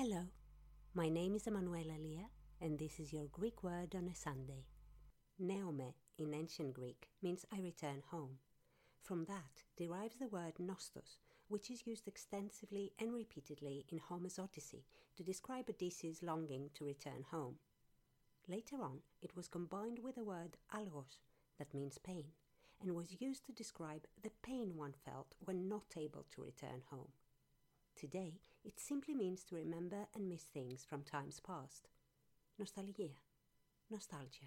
Hello, my name is Emanuela Lia, and this is your Greek word on a Sunday. Neome in ancient Greek means I return home. From that derives the word nostos, which is used extensively and repeatedly in Homer's Odyssey to describe Odysseus' longing to return home. Later on, it was combined with the word algos, that means pain, and was used to describe the pain one felt when not able to return home. Today, it simply means to remember and miss things from times past. Nostalgia. Nostalgia.